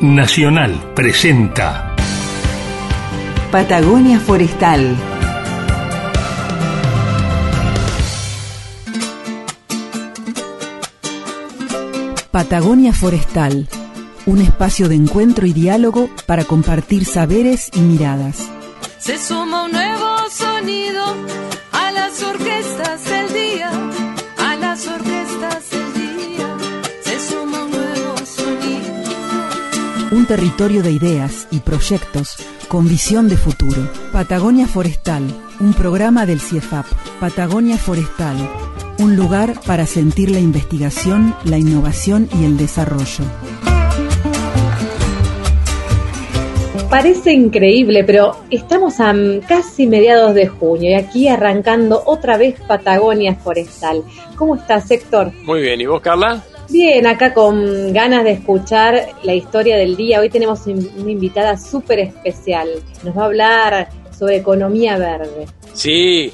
Nacional presenta Patagonia Forestal. Patagonia Forestal, un espacio de encuentro y diálogo para compartir saberes y miradas. Se suma un nuevo sonido a las orquestas territorio de ideas y proyectos con visión de futuro. Patagonia Forestal, un programa del CIEFAP. Patagonia Forestal, un lugar para sentir la investigación, la innovación y el desarrollo. Parece increíble, pero estamos a casi mediados de junio y aquí arrancando otra vez Patagonia Forestal. ¿Cómo estás, Héctor? Muy bien, ¿y vos, Carla? Bien, acá con ganas de escuchar la historia del día. Hoy tenemos una invitada súper especial. Nos va a hablar sobre economía verde. Sí,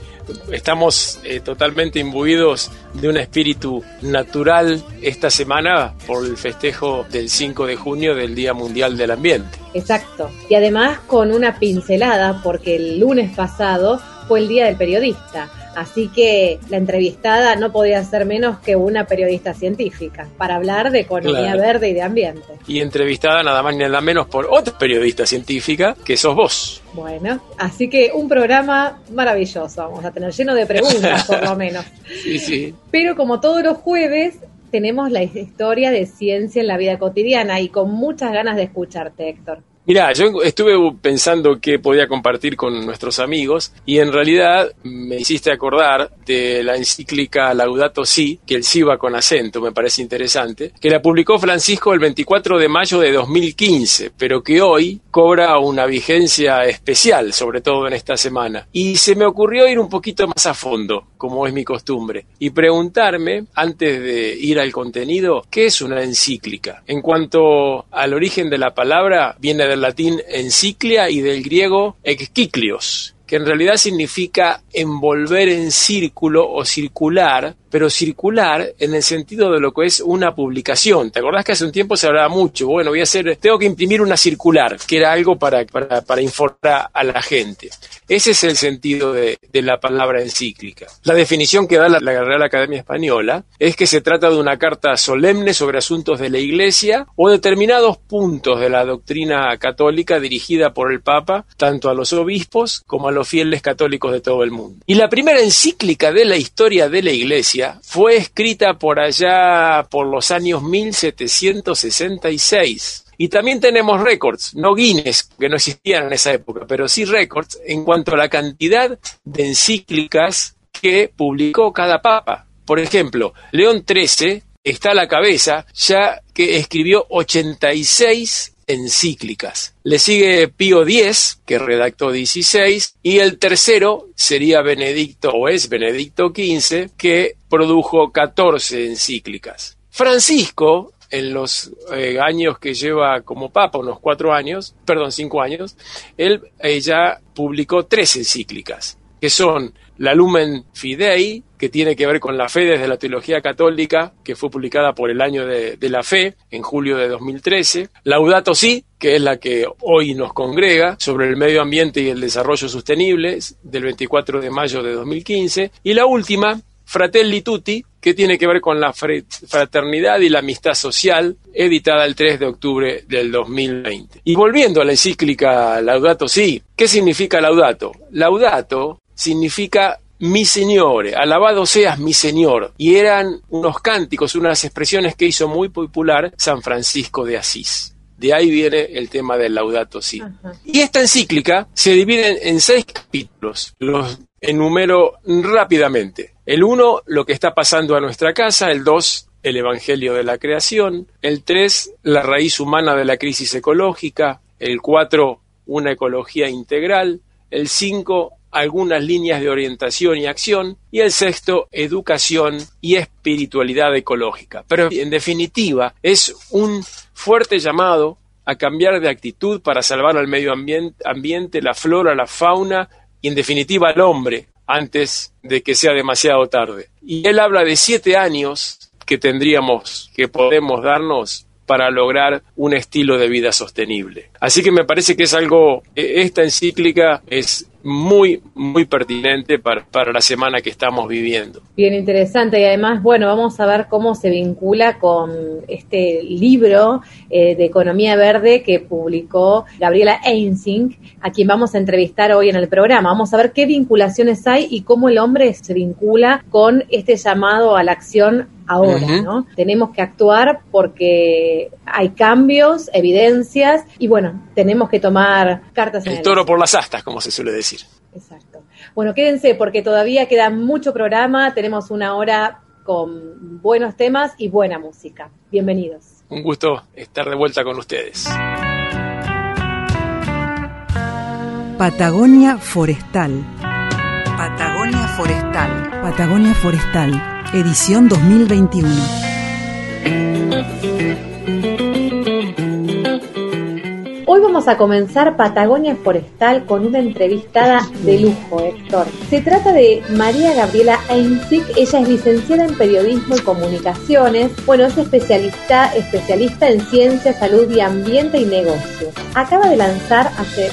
estamos eh, totalmente imbuidos de un espíritu natural esta semana por el festejo del 5 de junio del Día Mundial del Ambiente. Exacto. Y además con una pincelada, porque el lunes pasado fue el Día del Periodista. Así que la entrevistada no podía ser menos que una periodista científica para hablar de economía Claro. verde y de ambiente. Y entrevistada nada más ni nada menos por otra periodista científica que sos vos. Bueno, así que un programa maravilloso vamos a tener, lleno de preguntas por lo menos. Sí, sí. Pero como todos los jueves, tenemos la historia de ciencia en la vida cotidiana y con muchas ganas de escucharte, Héctor. Mira, yo estuve pensando qué podía compartir con nuestros amigos y en realidad me hiciste acordar de la encíclica Laudato Si, que el Si va con acento, me parece interesante, que la publicó Francisco el 24 de mayo de 2015, pero que hoy cobra una vigencia especial, sobre todo en esta semana. Y se me ocurrió ir un poquito más a fondo, como es mi costumbre, y preguntarme, antes de ir al contenido, ¿qué es una encíclica? En cuanto al origen de la palabra, viene del latín enciclia y del griego exquiclios, que en realidad significa envolver en círculo o circular, pero circular en el sentido de lo que es una publicación. ¿Te acordás que hace un tiempo se hablaba mucho? Bueno, voy a hacer, tengo que imprimir una circular, que era algo para, para, para informar a la gente. Ese es el sentido de, de la palabra encíclica. La definición que da la, la Real Academia Española es que se trata de una carta solemne sobre asuntos de la Iglesia o determinados puntos de la doctrina católica dirigida por el Papa tanto a los obispos como a los fieles católicos de todo el mundo. Y la primera encíclica de la historia de la Iglesia fue escrita por allá por los años 1766. Y también tenemos récords, no Guinness, que no existían en esa época, pero sí récords en cuanto a la cantidad de encíclicas que publicó cada papa. Por ejemplo, León XIII está a la cabeza, ya que escribió 86 encíclicas. Le sigue Pío X, que redactó 16, y el tercero sería Benedicto, o es Benedicto XV, que produjo 14 encíclicas. Francisco, en los eh, años que lleva como papa, unos cuatro años, perdón, cinco años, él eh, publicó tres encíclicas, que son la Lumen Fidei, que tiene que ver con la fe desde la teología católica, que fue publicada por el año de, la fe, en julio de 2013. Laudato Si, que es la que hoy nos congrega, sobre el medio ambiente y el desarrollo sostenible, del 24 de mayo de 2015. Y la última, Fratelli Tutti, que tiene que ver con la fraternidad y la amistad social, editada el 3 de octubre del 2020. Y volviendo a la encíclica Laudato Si, ¿qué significa Laudato? Laudato significa mi Señor, alabado seas mi Señor. Y eran unos cánticos, unas expresiones que hizo muy popular San Francisco de Asís. De ahí viene el tema del Laudato Si. Ajá. Y esta encíclica se divide en- en seis capítulos. Los enumero rápidamente. El uno, lo que está pasando a nuestra casa. El dos, el Evangelio de la creación. El tres, la raíz humana de la crisis ecológica. El cuatro, una ecología integral. El cinco, algunas líneas de orientación y acción. Y el sexto, educación y espiritualidad ecológica. Pero en definitiva, es un fuerte llamado a cambiar de actitud para salvar al medio ambien- ambiente, la flora, la fauna y en definitiva al hombre antes de que sea demasiado tarde. Y él habla de siete años que tendríamos, que podemos darnos para lograr un estilo de vida sostenible. Así que me parece que es algo, e, esta encíclica es muy, muy pertinente para, para, la semana que estamos viviendo. Bien interesante y además, bueno, vamos a ver cómo se vincula con este libro eh, de Economía Verde que publicó Gabriela Einsing, a quien vamos a entrevistar hoy en el programa. Vamos a ver qué vinculaciones hay y cómo el hombre se vincula con este llamado a la acción ahora, ¿no? Tenemos que actuar porque hay cambios, evidencias y bueno, tenemos que tomar cartas en el, el toro por las astas, como se suele decir. Exacto. Bueno, quédense porque todavía queda mucho programa, tenemos una hora con buenos temas y buena música. Bienvenidos. Un gusto estar de vuelta con ustedes. Patagonia Forestal. Patagonia Forestal. Patagonia Forestal, edición 2021. Hoy vamos a comenzar Patagonia Forestal con una entrevistada de lujo, Héctor. Se trata de María Gabriela Einzig. Ella es licenciada en Periodismo y Comunicaciones. Bueno, es especialista, especialista en ciencia, salud y ambiente y negocios. Acaba de lanzar hace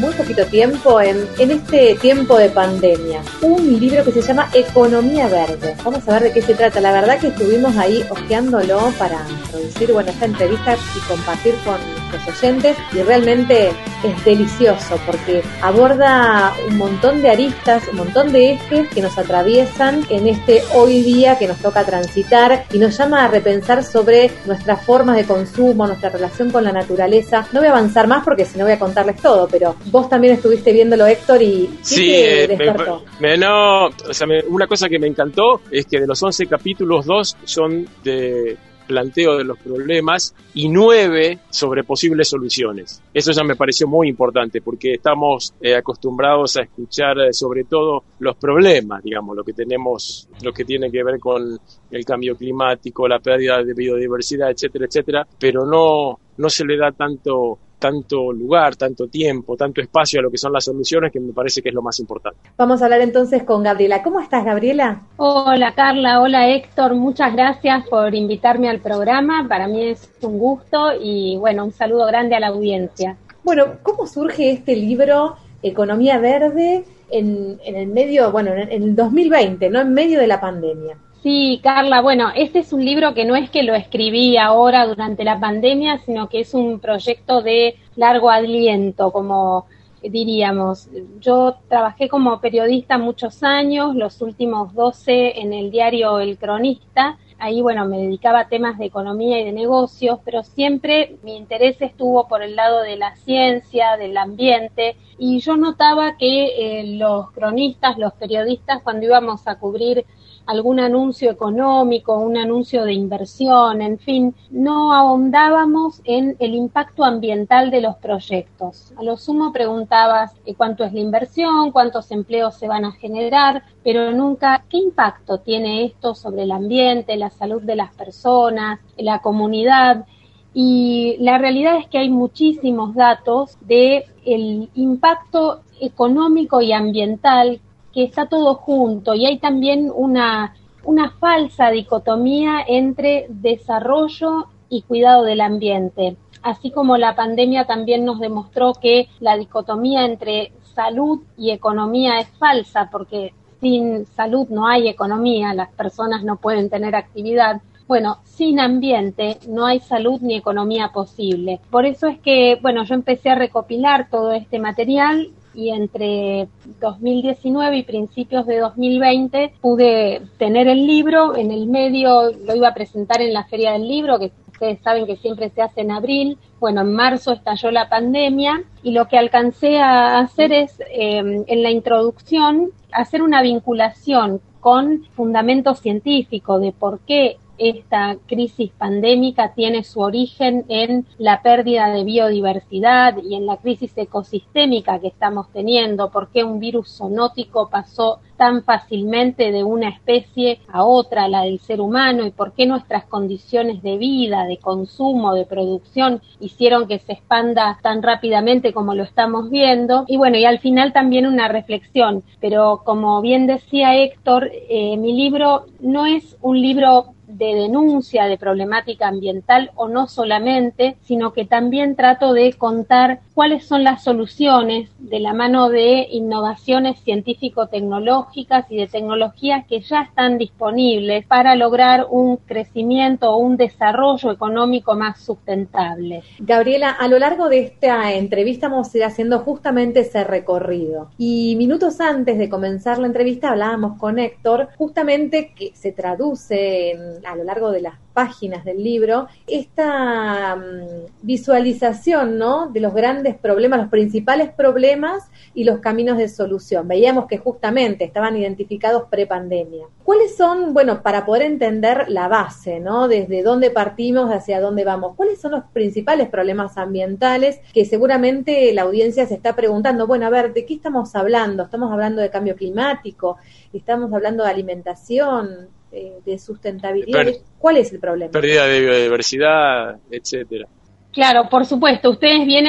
muy poquito tiempo, en, en este tiempo de pandemia, un libro que se llama Economía Verde. Vamos a ver de qué se trata. La verdad que estuvimos ahí hojeándolo para producir bueno, esta entrevista y compartir con nuestros oyentes y realmente es delicioso porque aborda un montón de aristas, un montón de ejes que nos atraviesan en este hoy día que nos toca transitar y nos llama a repensar sobre nuestras formas de consumo, nuestra relación con la naturaleza. No voy a avanzar más porque si no voy a contarles todo, pero vos también estuviste viéndolo, Héctor, y ¿qué sí, te eh, despertó? Me, no, o sea, me, una cosa que me encantó es que de los 11 capítulos, dos son de planteo de los problemas y nueve sobre posibles soluciones. Eso ya me pareció muy importante porque estamos eh, acostumbrados a escuchar eh, sobre todo los problemas, digamos, lo que tenemos, lo que tiene que ver con el cambio climático, la pérdida de biodiversidad, etcétera, etcétera, pero no, no se le da tanto tanto lugar, tanto tiempo, tanto espacio a lo que son las soluciones, que me parece que es lo más importante. Vamos a hablar entonces con Gabriela. ¿Cómo estás, Gabriela? Hola, Carla. Hola, Héctor. Muchas gracias por invitarme al programa. Para mí es un gusto y, bueno, un saludo grande a la audiencia. Bueno, ¿cómo surge este libro, Economía Verde, en, en el medio, bueno, en el 2020, ¿no? En medio de la pandemia. Sí, Carla, bueno, este es un libro que no es que lo escribí ahora durante la pandemia, sino que es un proyecto de largo aliento, como diríamos. Yo trabajé como periodista muchos años, los últimos 12 en el diario El Cronista. Ahí, bueno, me dedicaba a temas de economía y de negocios, pero siempre mi interés estuvo por el lado de la ciencia, del ambiente, y yo notaba que eh, los cronistas, los periodistas, cuando íbamos a cubrir algún anuncio económico, un anuncio de inversión, en fin, no ahondábamos en el impacto ambiental de los proyectos. A lo sumo preguntabas eh, cuánto es la inversión, cuántos empleos se van a generar, pero nunca qué impacto tiene esto sobre el ambiente, la salud de las personas, la comunidad. Y la realidad es que hay muchísimos datos de el impacto económico y ambiental que está todo junto y hay también una, una falsa dicotomía entre desarrollo y cuidado del ambiente. Así como la pandemia también nos demostró que la dicotomía entre salud y economía es falsa, porque sin salud no hay economía, las personas no pueden tener actividad. Bueno, sin ambiente no hay salud ni economía posible. Por eso es que, bueno, yo empecé a recopilar todo este material y entre 2019 y principios de 2020 pude tener el libro, en el medio lo iba a presentar en la Feria del Libro, que ustedes saben que siempre se hace en abril, bueno, en marzo estalló la pandemia y lo que alcancé a hacer es, eh, en la introducción, hacer una vinculación con fundamentos científicos de por qué esta crisis pandémica tiene su origen en la pérdida de biodiversidad y en la crisis ecosistémica que estamos teniendo, por qué un virus zoonótico pasó tan fácilmente de una especie a otra, la del ser humano, y por qué nuestras condiciones de vida, de consumo, de producción hicieron que se expanda tan rápidamente como lo estamos viendo. Y bueno, y al final también una reflexión, pero como bien decía Héctor, eh, mi libro no es un libro de denuncia de problemática ambiental o no solamente, sino que también trato de contar cuáles son las soluciones de la mano de innovaciones científico-tecnológicas y de tecnologías que ya están disponibles para lograr un crecimiento o un desarrollo económico más sustentable. Gabriela, a lo largo de esta entrevista vamos a ir haciendo justamente ese recorrido. Y minutos antes de comenzar la entrevista hablábamos con Héctor justamente que se traduce a lo largo de las páginas del libro esta mm, visualización ¿no? de los grandes problemas, los principales problemas y los caminos de solución. Veíamos que justamente estaban identificados prepandemia. ¿Cuáles son, bueno, para poder entender la base, ¿no? Desde dónde partimos, hacia dónde vamos, ¿cuáles son los principales problemas ambientales que seguramente la audiencia se está preguntando? Bueno, a ver, ¿de qué estamos hablando? ¿Estamos hablando de cambio climático? ¿Estamos hablando de alimentación? Eh, de sustentabilidad. ¿Cuál es el problema? Pérdida de biodiversidad, etcétera. Claro, por supuesto, ustedes bien,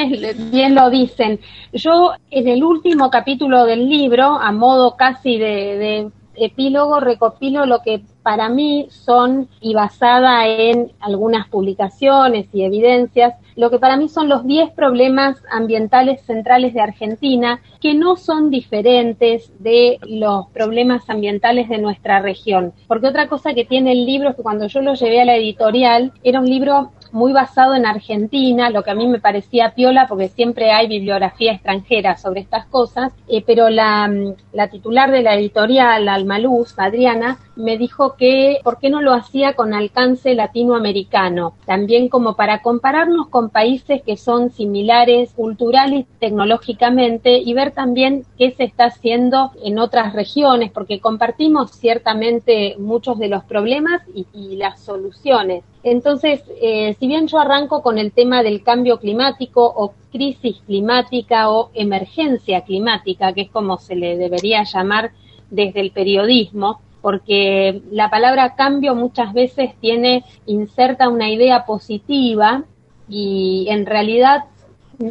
bien lo dicen. Yo en el último capítulo del libro, a modo casi de epílogo recopilo lo que para mí son, y basada en algunas publicaciones y evidencias, lo que para mí son los 10 problemas ambientales centrales de Argentina, que no son diferentes de los problemas ambientales de nuestra región. Porque otra cosa que tiene el libro es que cuando yo lo llevé a la editorial, era un libro muy basado en Argentina, lo que a mí me parecía piola porque siempre hay bibliografía extranjera sobre estas cosas, eh, pero la, la, titular de la editorial, Almaluz, Adriana, me dijo que por qué no lo hacía con alcance latinoamericano, también como para compararnos con países que son similares cultural y tecnológicamente y ver también qué se está haciendo en otras regiones, porque compartimos ciertamente muchos de los problemas y, y las soluciones. Entonces, eh, si bien yo arranco con el tema del cambio climático o crisis climática o emergencia climática, que es como se le debería llamar desde el periodismo, porque la palabra cambio muchas veces tiene inserta una idea positiva y en realidad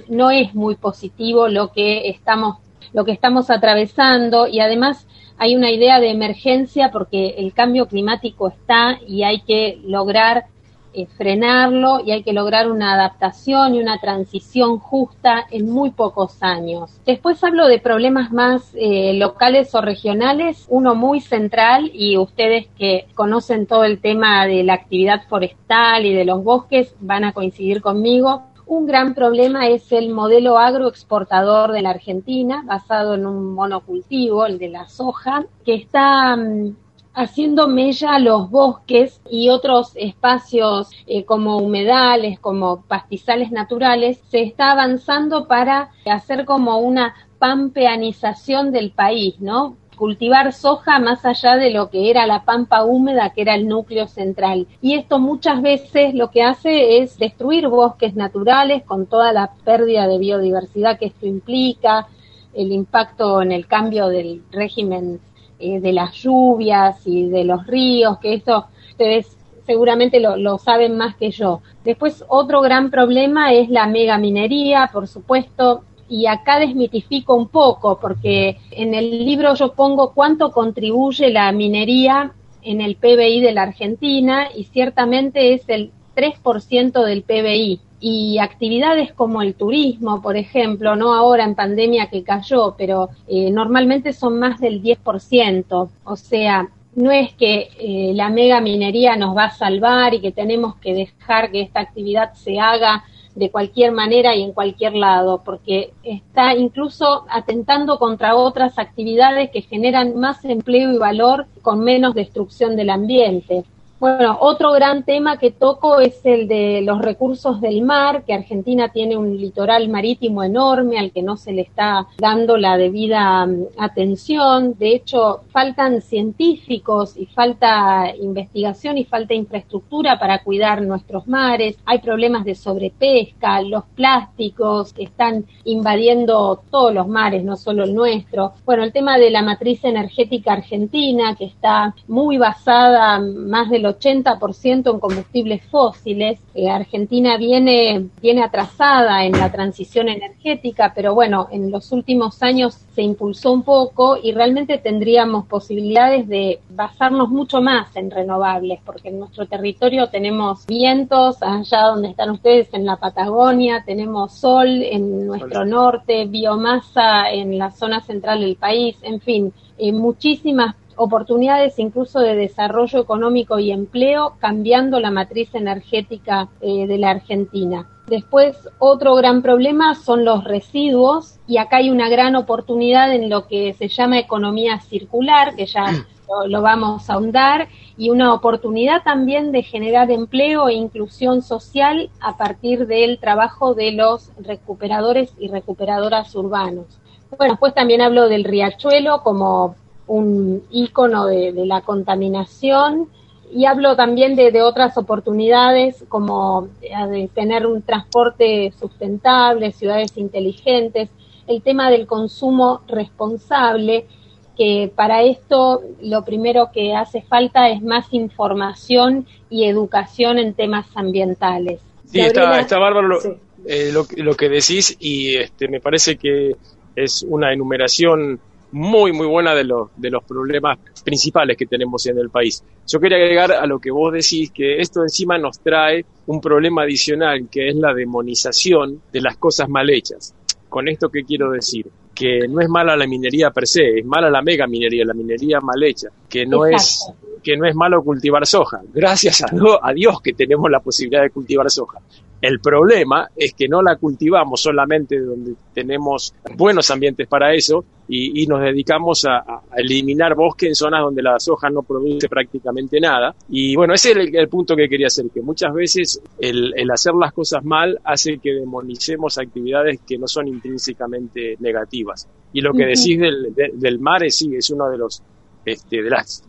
no es muy positivo lo que estamos lo que estamos atravesando. Y además hay una idea de emergencia porque el cambio climático está y hay que lograr eh, frenarlo y hay que lograr una adaptación y una transición justa en muy pocos años. Después hablo de problemas más eh, locales o regionales, uno muy central y ustedes que conocen todo el tema de la actividad forestal y de los bosques van a coincidir conmigo. Un gran problema es el modelo agroexportador de la Argentina, basado en un monocultivo, el de la soja, que está mm, haciendo mella los bosques y otros espacios eh, como humedales, como pastizales naturales, se está avanzando para hacer como una pampeanización del país, ¿no? cultivar soja más allá de lo que era la pampa húmeda, que era el núcleo central. Y esto muchas veces lo que hace es destruir bosques naturales con toda la pérdida de biodiversidad que esto implica, el impacto en el cambio del régimen eh, de las lluvias y de los ríos, que esto ustedes seguramente lo, lo, saben más que yo. Después otro gran problema es la megaminería, por supuesto, y acá desmitifico un poco, porque en el libro yo pongo cuánto contribuye la minería en el PBI de la Argentina y ciertamente es el 3% del PBI y actividades como el turismo, por ejemplo, no ahora en pandemia que cayó, pero eh, normalmente son más del 10%. O sea, no es que eh, la mega minería nos va a salvar y que tenemos que dejar que esta actividad se haga de cualquier manera y en cualquier lado, porque está incluso atentando contra otras actividades que generan más empleo y valor con menos destrucción del ambiente. Bueno, otro gran tema que toco es el de los recursos del mar, que Argentina tiene un litoral marítimo enorme al que no se le está dando la debida mm, atención. De hecho, faltan científicos y falta investigación y falta infraestructura para cuidar nuestros mares. Hay problemas de sobrepesca, los plásticos que están invadiendo todos los mares, no solo el nuestro. Bueno, el tema de la matriz energética argentina, que está muy basada, más de lo 80% en combustibles fósiles. Eh, Argentina viene, viene atrasada en la transición energética, pero bueno, en los últimos años se impulsó un poco y realmente tendríamos posibilidades de basarnos mucho más en renovables, porque en nuestro territorio tenemos vientos, allá donde están ustedes en la Patagonia, tenemos sol en nuestro norte, biomasa en la zona central del país, en fin, eh, muchísimas oportunidades incluso de desarrollo económico y empleo, cambiando la matriz energética eh, de la Argentina. Después, otro gran problema son los residuos y acá hay una gran oportunidad en lo que se llama economía circular, que ya lo, lo vamos a ahondar, y una oportunidad también de generar empleo e inclusión social a partir del trabajo de los recuperadores y recuperadoras urbanos. Bueno, después también hablo del riachuelo como un ícono de, la contaminación y hablo también de, otras oportunidades como eh, de tener un transporte sustentable, ciudades inteligentes, el tema del consumo responsable, que para esto lo primero que hace falta es más información y educación en temas ambientales. Sí, está, está, bárbaro eh, lo, lo, que decís y este, me parece que es una enumeración muy, muy buena de los, de los problemas principales que tenemos en el país. Yo quería agregar a lo que vos decís que esto encima nos trae un problema adicional que es la demonización de las cosas mal hechas. Con esto, ¿qué quiero decir? Que no es mala la minería per se, es mala la mega minería, la minería mal hecha, que no es que no es malo cultivar soja. Gracias a, a Dios que tenemos la posibilidad de cultivar soja. El problema es que no la cultivamos solamente donde tenemos buenos ambientes para eso y, nos dedicamos a, eliminar bosque en zonas donde la soja no produce prácticamente nada. Y bueno, ese es el, punto que quería hacer, que muchas veces el, hacer las cosas mal hace que demonicemos actividades que no son intrínsecamente negativas. Y lo que decís del, del mar es, sí, es uno de los este, de las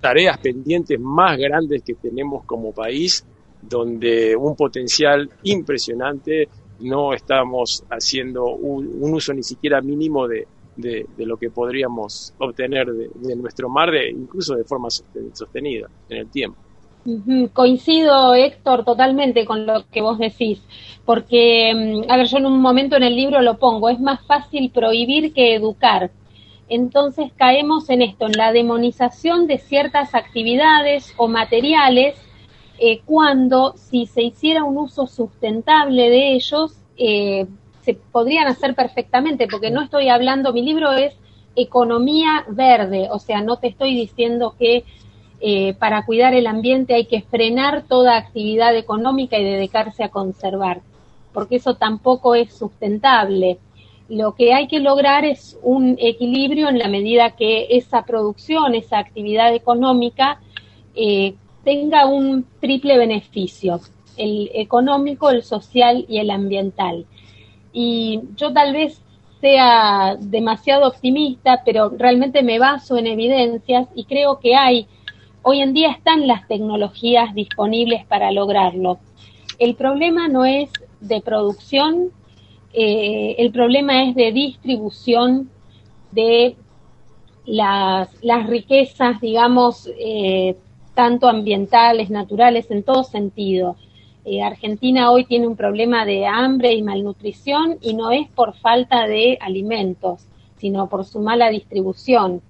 tareas pendientes más grandes que tenemos como país donde un potencial impresionante no estamos haciendo un, uso ni siquiera mínimo de, de, lo que podríamos obtener de, nuestro mar, de, incluso de forma sostenida en el tiempo. Coincido, Héctor, totalmente con lo que vos decís, porque, mm, a ver, yo en un momento en el libro lo pongo, es más fácil prohibir que educar. Entonces caemos en esto, en la demonización de ciertas actividades o materiales eh, cuando si se hiciera un uso sustentable de ellos, eh, se podrían hacer perfectamente, porque no estoy hablando, mi libro es economía verde, o sea, no te estoy diciendo que eh, para cuidar el ambiente hay que frenar toda actividad económica y dedicarse a conservar, porque eso tampoco es sustentable. Lo que hay que lograr es un equilibrio en la medida que esa producción, esa actividad económica, tenga un triple beneficio, el económico, el social y el ambiental. Y yo tal vez sea demasiado optimista, pero realmente me baso en evidencias y creo que hay, hoy en día están las tecnologías disponibles para lograrlo. El problema no es de producción, eh, el problema es de distribución de las, las riquezas, digamos, eh, tanto ambientales, naturales, en todo sentido. Eh, Argentina hoy tiene un problema de hambre y malnutrición y no es por falta de alimentos, sino por su mala distribución.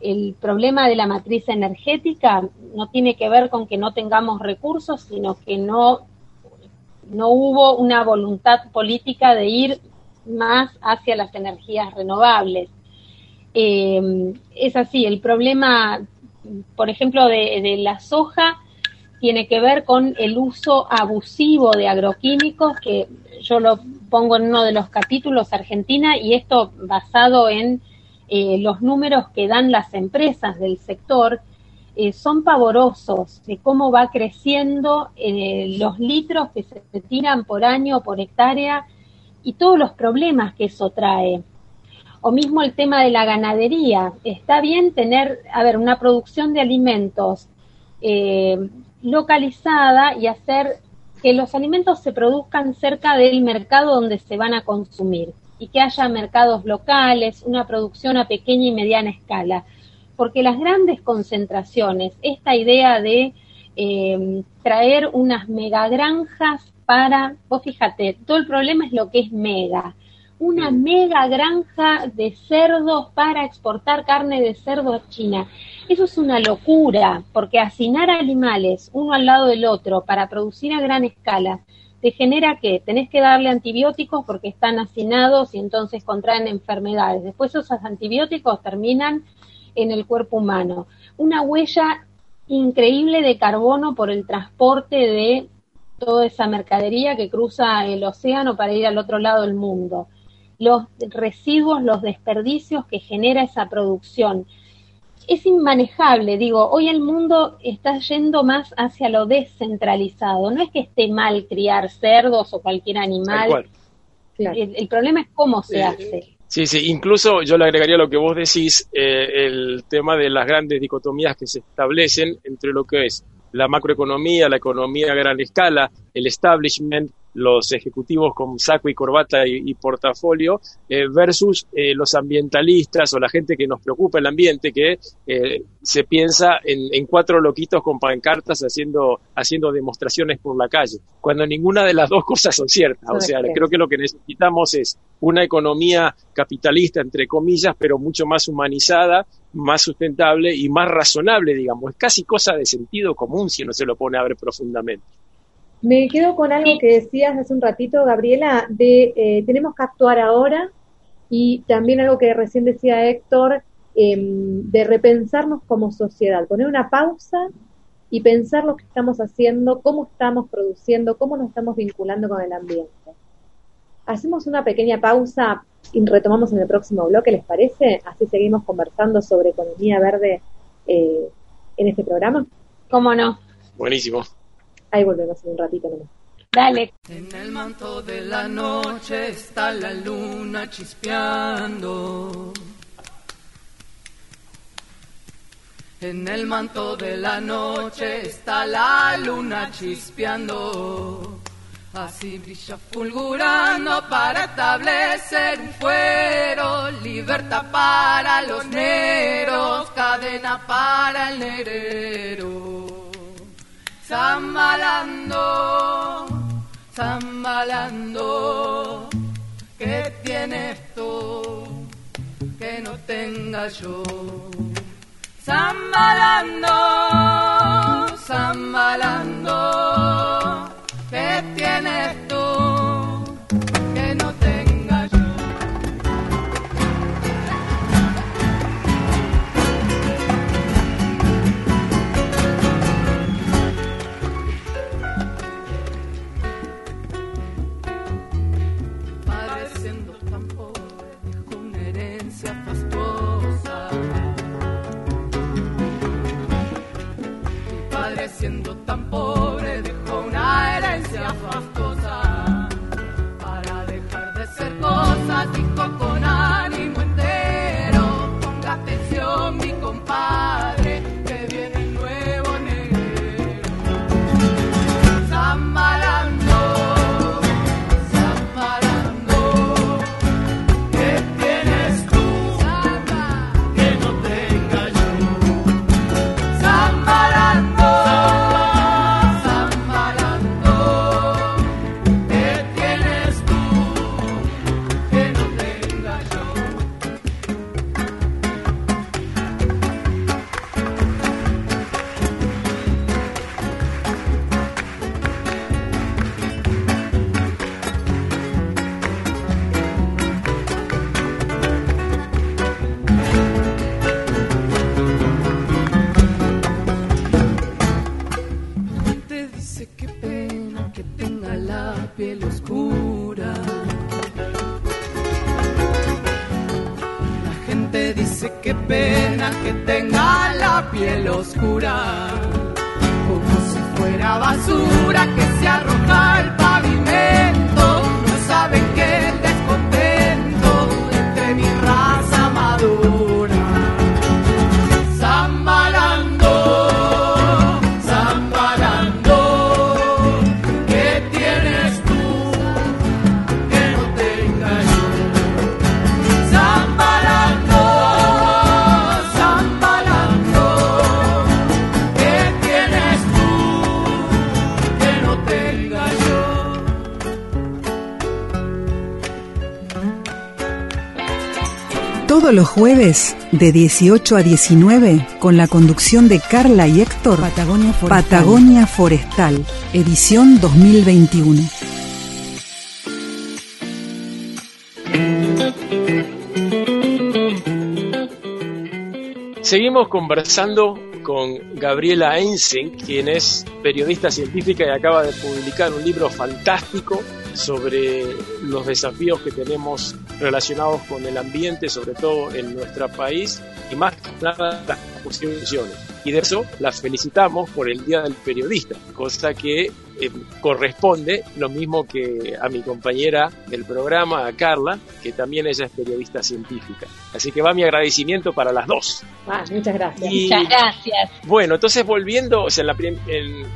El problema de la matriz energética no tiene que ver con que no tengamos recursos, sino que no, no hubo una voluntad política de ir más hacia las energías renovables. Eh, es así, el problema por ejemplo, de, la soja tiene que ver con el uso abusivo de agroquímicos, que yo lo pongo en uno de los capítulos Argentina, y esto basado en eh, los números que dan las empresas del sector, eh, son pavorosos de cómo va creciendo eh, los litros que se tiran por año, por hectárea, y todos los problemas que eso trae o mismo el tema de la ganadería. Está bien tener, a ver, una producción de alimentos eh, localizada y hacer que los alimentos se produzcan cerca del mercado donde se van a consumir y que haya mercados locales, una producción a pequeña y mediana escala. Porque las grandes concentraciones, esta idea de eh, traer unas megagranjas para, vos fíjate, todo el problema es lo que es mega. Una mega granja de cerdos para exportar carne de cerdo a China. Eso es una locura, porque hacinar animales uno al lado del otro para producir a gran escala te genera que tenés que darle antibióticos porque están hacinados y entonces contraen enfermedades. Después esos antibióticos terminan en el cuerpo humano. Una huella increíble de carbono por el transporte de toda esa mercadería que cruza el océano para ir al otro lado del mundo. Los residuos, los desperdicios que genera esa producción. Es inmanejable, digo, hoy el mundo está yendo más hacia lo descentralizado. No es que esté mal criar cerdos o cualquier animal. El, el, problema es cómo se hace. Sí, sí, incluso yo le agregaría lo que vos decís, eh, el tema de las grandes dicotomías que se establecen entre lo que es la macroeconomía, la economía a gran escala, el establishment, los ejecutivos con saco y corbata y, portafolio, eh, versus eh, los ambientalistas o la gente que nos preocupa el ambiente, que eh, se piensa en, cuatro loquitos con pancartas haciendo, haciendo demostraciones por la calle, cuando ninguna de las dos cosas son ciertas. O sea, creo que lo que necesitamos es una economía capitalista, entre comillas, pero mucho más humanizada, más sustentable y más razonable, digamos. Es casi cosa de sentido común si uno se lo pone a ver profundamente. Me quedo con algo que decías hace un ratito, Gabriela, de eh, tenemos que actuar ahora y también algo que recién decía Héctor, em, de repensarnos como sociedad, poner una pausa y pensar lo que estamos haciendo, cómo estamos produciendo, cómo nos estamos vinculando con el ambiente. Hacemos una pequeña pausa y retomamos en el próximo bloque, ¿les parece? Así seguimos conversando sobre economía verde eh, en este programa. ¿Cómo no? Buenísimo. Ahí volvemos en un ratito nomás. Dale. En el manto de la noche está la luna chispeando. En el manto de la noche está la luna chispeando. Así brilla fulgurando para establecer un fuero, libertad para los negros, cadena para el negrero. Zambalando, zambalando, ¿qué tienes tú que no tenga yo? Zambalando, zambalando, ¿qué tienes tú que no tenga yo? Tan pobre, dejó una herencia fastuosa. Mi padre siendo tan piel oscura. Como si fuera basura que Todos los jueves, de 18 a 19, con la conducción de Carla y Héctor, Patagonia Forestal, Patagonia Forestal edición 2021. Seguimos conversando con Gabriela Einsen, quien es periodista científica y acaba de publicar un libro fantástico sobre los desafíos que tenemos relacionados con el ambiente, sobre todo en nuestro país, y más que nada las posiciones. Y de eso las felicitamos por el Día del Periodista, cosa que eh, corresponde lo mismo que a mi compañera del programa, a Carla, que también ella es periodista científica. Así que va mi agradecimiento para las dos. Ah, muchas gracias. Muchas gracias. Bueno, entonces volviendo, o sea, en la, en,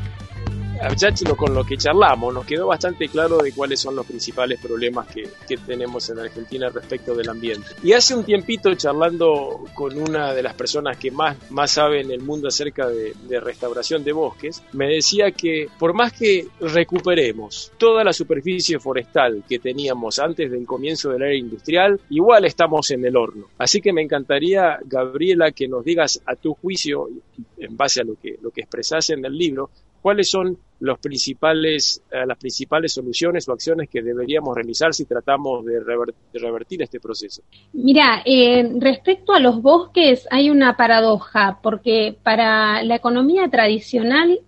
ya con lo que charlamos, nos quedó bastante claro de cuáles son los principales problemas que, que, tenemos en Argentina respecto del ambiente. Y hace un tiempito charlando con una de las personas que más, más sabe en el mundo acerca de, restauración de bosques, me decía que por más que recuperemos toda la superficie forestal que teníamos antes del comienzo de la era industrial, igual estamos en el horno. Así que me encantaría, Gabriela, que nos digas a tu juicio, en base a lo que, lo que en el libro, cuáles son los principales, eh, las principales soluciones o acciones que deberíamos realizar si tratamos de, revertir, de revertir este proceso. Mira, eh, respecto a los bosques hay una paradoja, porque para la economía tradicional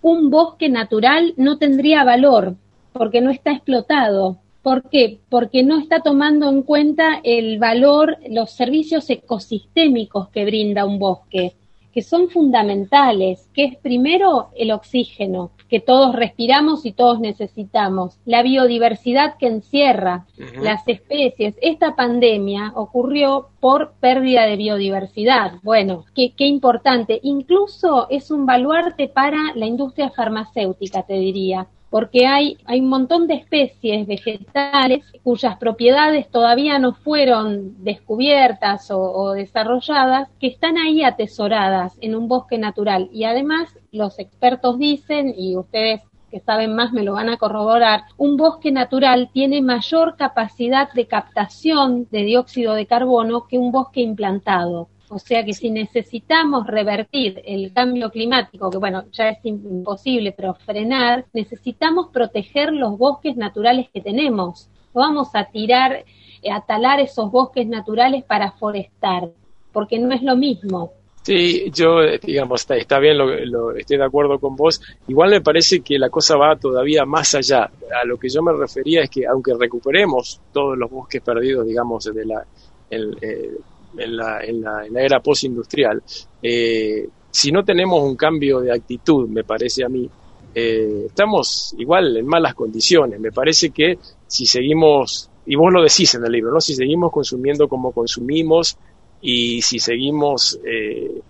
un bosque natural no tendría valor, porque no está explotado. ¿Por qué? Porque no está tomando en cuenta el valor, los servicios ecosistémicos que brinda un bosque que son fundamentales, que es primero el oxígeno, que todos respiramos y todos necesitamos, la biodiversidad que encierra las especies. Esta pandemia ocurrió por pérdida de biodiversidad. Bueno, qué, qué importante. Incluso es un baluarte para la industria farmacéutica, te diría porque hay, hay un montón de especies vegetales cuyas propiedades todavía no fueron descubiertas o, o, desarrolladas, que están ahí atesoradas en un bosque natural. Y además los expertos dicen, y ustedes que saben más me lo van a corroborar, un bosque natural tiene mayor capacidad de captación de dióxido de carbono que un bosque implantado. O sea que si necesitamos revertir el cambio climático, que bueno, ya es imposible, pero frenar, necesitamos proteger los bosques naturales que tenemos. No vamos a tirar, a talar esos bosques naturales para forestar, porque no es lo mismo. Sí, yo, digamos, está, está bien, lo, lo, estoy de acuerdo con vos. Igual me parece que la cosa va todavía más allá. A lo que yo me refería es que aunque recuperemos todos los bosques perdidos, digamos, de la, el, eh, en la, en la, en la era postindustrial, eh, si no tenemos un cambio de actitud, me parece a mí, eh, estamos igual en malas condiciones. Me parece que si seguimos, y vos lo decís en el libro, ¿no? Si seguimos consumiendo como consumimos y si seguimos eh,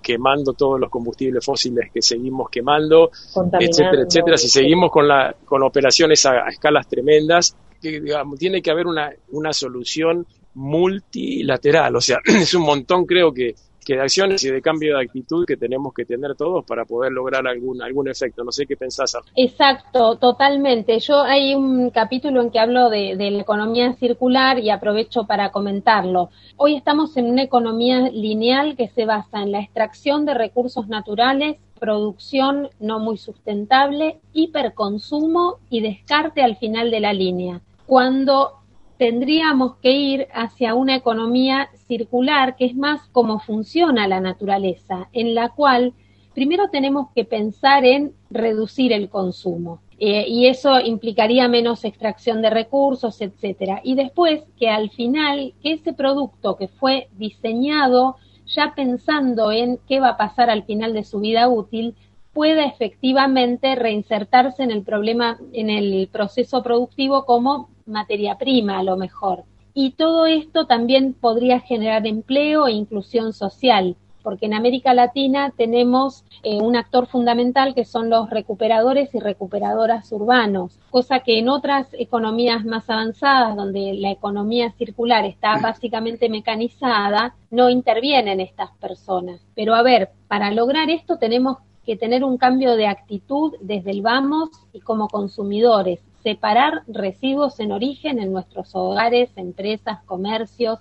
quemando todos los combustibles fósiles que seguimos quemando, etcétera, etcétera, si seguimos con, la, con operaciones a, a escalas tremendas, que, digamos, tiene que haber una, una solución multilateral, o sea, es un montón creo que, que, de acciones y de cambio de actitud que tenemos que tener todos para poder lograr algún, algún efecto. No sé qué pensás. Exacto, totalmente. Yo hay un capítulo en que hablo de, de la economía circular y aprovecho para comentarlo. Hoy estamos en una economía lineal que se basa en la extracción de recursos naturales producción no muy sustentable, hiperconsumo y descarte al final de la línea. Cuando tendríamos que ir hacia una economía circular, que es más como funciona la naturaleza, en la cual primero tenemos que pensar en reducir el consumo. Eh, y eso implicaría menos extracción de recursos, etcétera. Y después que al final, que ese producto que fue diseñado ya pensando en qué va a pasar al final de su vida útil, pueda efectivamente reinsertarse en el problema, en el proceso productivo como materia prima a lo mejor. Y todo esto también podría generar empleo e inclusión social, porque en América Latina tenemos eh, un actor fundamental que son los recuperadores y recuperadoras urbanos, cosa que en otras economías más avanzadas, donde la economía circular está básicamente mecanizada, no intervienen estas personas. Pero a ver, para lograr esto tenemos que tener un cambio de actitud desde el vamos y como consumidores, separar residuos en origen en nuestros hogares, empresas, comercios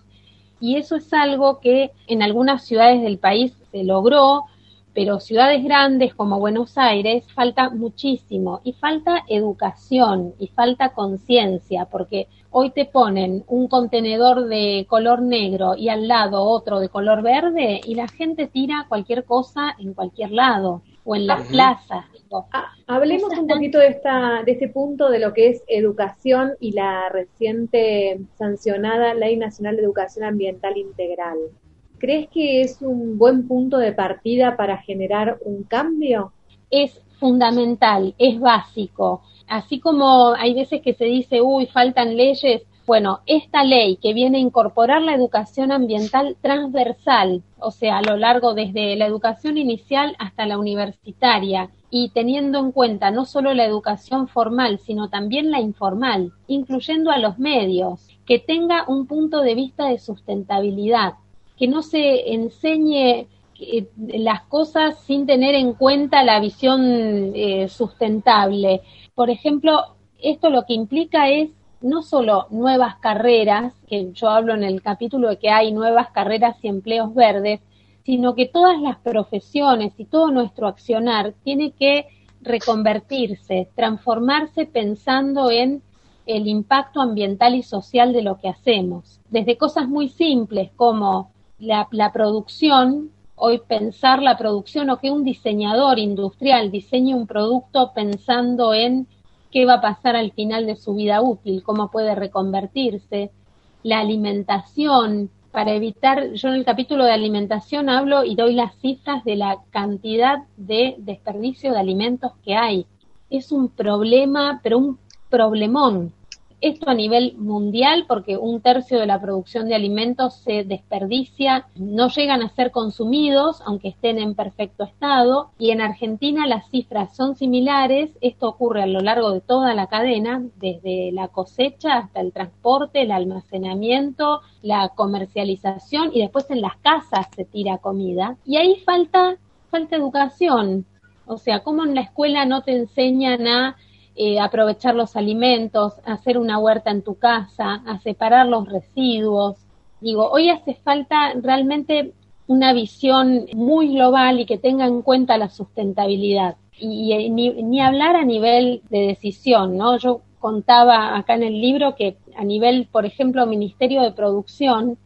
Y eso es algo que en algunas ciudades del país se logró, pero ciudades grandes como Buenos Aires falta muchísimo y falta educación y falta conciencia, porque hoy te ponen un contenedor de color negro y al lado otro de color verde y la gente tira cualquier cosa en cualquier lado o en las plazas. Ah, hablemos un poquito de, esta, de este punto de lo que es educación y la reciente sancionada Ley Nacional de Educación Ambiental Integral. ¿Crees que es un buen punto de partida para generar un cambio? Es fundamental, es básico. Así como hay veces que se dice, uy, faltan leyes, bueno, esta ley que viene a incorporar la educación ambiental transversal, o sea, a lo largo desde la educación inicial hasta la universitaria, y teniendo en cuenta no solo la educación formal, sino también la informal, incluyendo a los medios, que tenga un punto de vista de sustentabilidad, que no se enseñe eh, las cosas sin tener en cuenta la visión eh, sustentable. Por ejemplo, esto lo que implica es no solo nuevas carreras, que yo hablo en el capítulo de que hay nuevas carreras y empleos verdes, sino que todas las profesiones y todo nuestro accionar tiene que reconvertirse, transformarse pensando en el impacto ambiental y social de lo que hacemos. Desde cosas muy simples como la, producción, hoy pensar la producción o que un diseñador industrial diseñe un producto pensando en qué va a pasar al final de su vida útil, cómo puede reconvertirse, la alimentación, para evitar, yo en el capítulo de alimentación hablo y doy las cifras de la cantidad de desperdicio de alimentos que hay. Es un problema, pero un problemón. Esto a nivel mundial, porque un tercio de la producción de alimentos se desperdicia, no llegan a ser consumidos, aunque estén en perfecto estado, y en Argentina las cifras son similares. Esto ocurre a lo largo de toda la cadena, desde la cosecha hasta el transporte, el almacenamiento, la comercialización y después en las casas se tira comida. Y ahí falta, falta educación. O sea, ¿cómo en la escuela no te enseñan a eh, aprovechar los alimentos, hacer una huerta en tu casa, a separar los residuos. Digo, hoy hace falta realmente una visión muy global y que tenga en cuenta la sustentabilidad. Y, y ni, ni, hablar a nivel de decisión, ¿no? Yo contaba acá en el libro que a nivel, por ejemplo, Ministerio de Producción,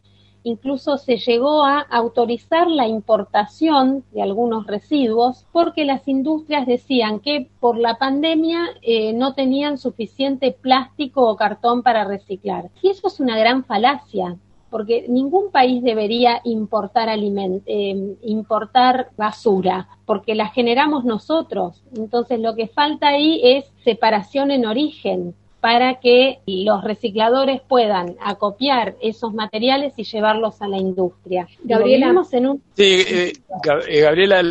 Incluso se llegó a autorizar la importación de algunos residuos porque las industrias decían que por la pandemia eh, no tenían suficiente plástico o cartón para reciclar. Y eso es una gran falacia porque ningún país debería importar eh, importar basura, porque la generamos nosotros. Entonces lo que falta ahí es separación en origen para que los recicladores puedan acopiar esos materiales y llevarlos a la industria. Gabriela, en un... Sí, eh, eh, Gabriela,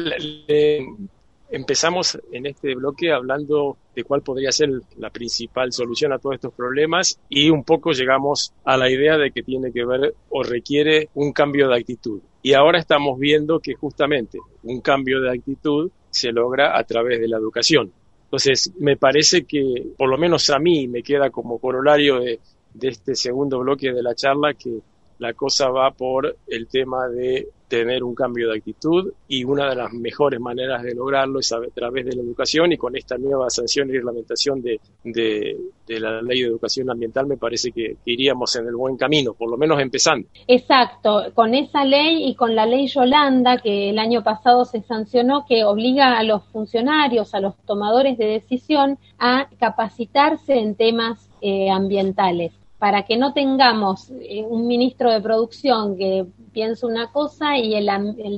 empezamos en este bloque hablando de cuál podría ser la principal solución a todos estos problemas y un poco llegamos a la idea de que tiene que ver o requiere un cambio de actitud. Y ahora estamos viendo que justamente un cambio de actitud se logra a través de la educación. Entonces, me parece que, por lo menos a mí, me queda como corolario de, de este segundo bloque de la charla que la cosa va por el tema de tener un cambio de actitud y una de las mejores maneras de lograrlo es a través de la educación y con esta nueva sanción y reglamentación de, de, la ley de educación ambiental me parece que, iríamos en el buen camino, por lo menos empezando. Exacto, con esa ley y con la ley Yolanda que el año pasado se sancionó que obliga a los funcionarios, a los tomadores de decisión a capacitarse en temas eh, ambientales para que no tengamos eh, un ministro de producción que piensa una cosa y el,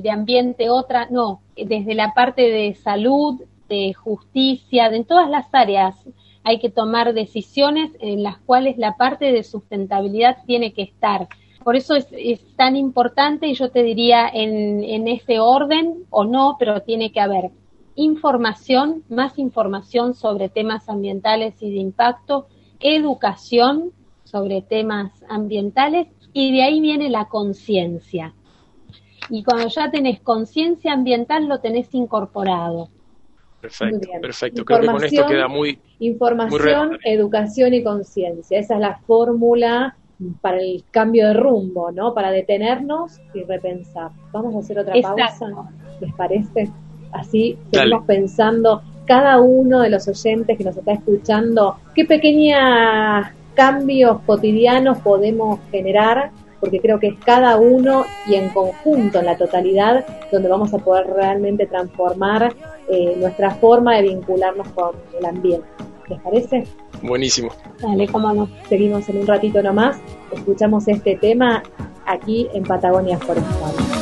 de ambiente otra, no, desde la parte de salud, de justicia, de en todas las áreas hay que tomar decisiones en las cuales la parte de sustentabilidad tiene que estar. Por eso es, tan importante y yo te diría en ese orden o no, pero tiene que haber información, más información sobre temas ambientales y de impacto, educación, sobre temas ambientales y de ahí viene la conciencia. Y cuando ya tenés conciencia ambiental lo tenés incorporado. Perfecto, perfecto. Creo que con esto queda muy... Información, educación y conciencia. Esa es la fórmula para el cambio de rumbo, ¿no? Para detenernos y repensar. Vamos a hacer otra pausa, ¿les parece? Así seguimos pensando cada uno de los oyentes que nos está escuchando, qué pequeños cambios cotidianos podemos generar, porque creo que es cada uno y en conjunto, en la totalidad, donde vamos a poder realmente transformar eh, nuestra forma de vincularnos con el ambiente. ¿Les parece? Buenísimo. Dale, cómo no. Seguimos en un ratito nomás. Escuchamos este tema aquí en Patagonia Forestal.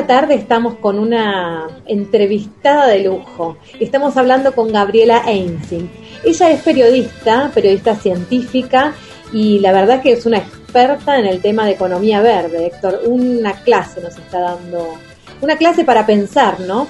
Esta tarde estamos con una entrevistada de lujo. Estamos hablando con Gabriela Einsing. Ella es periodista, periodista científica y la verdad que es una experta en el tema de economía verde, Héctor. Una clase nos está dando, una clase para pensar, ¿no?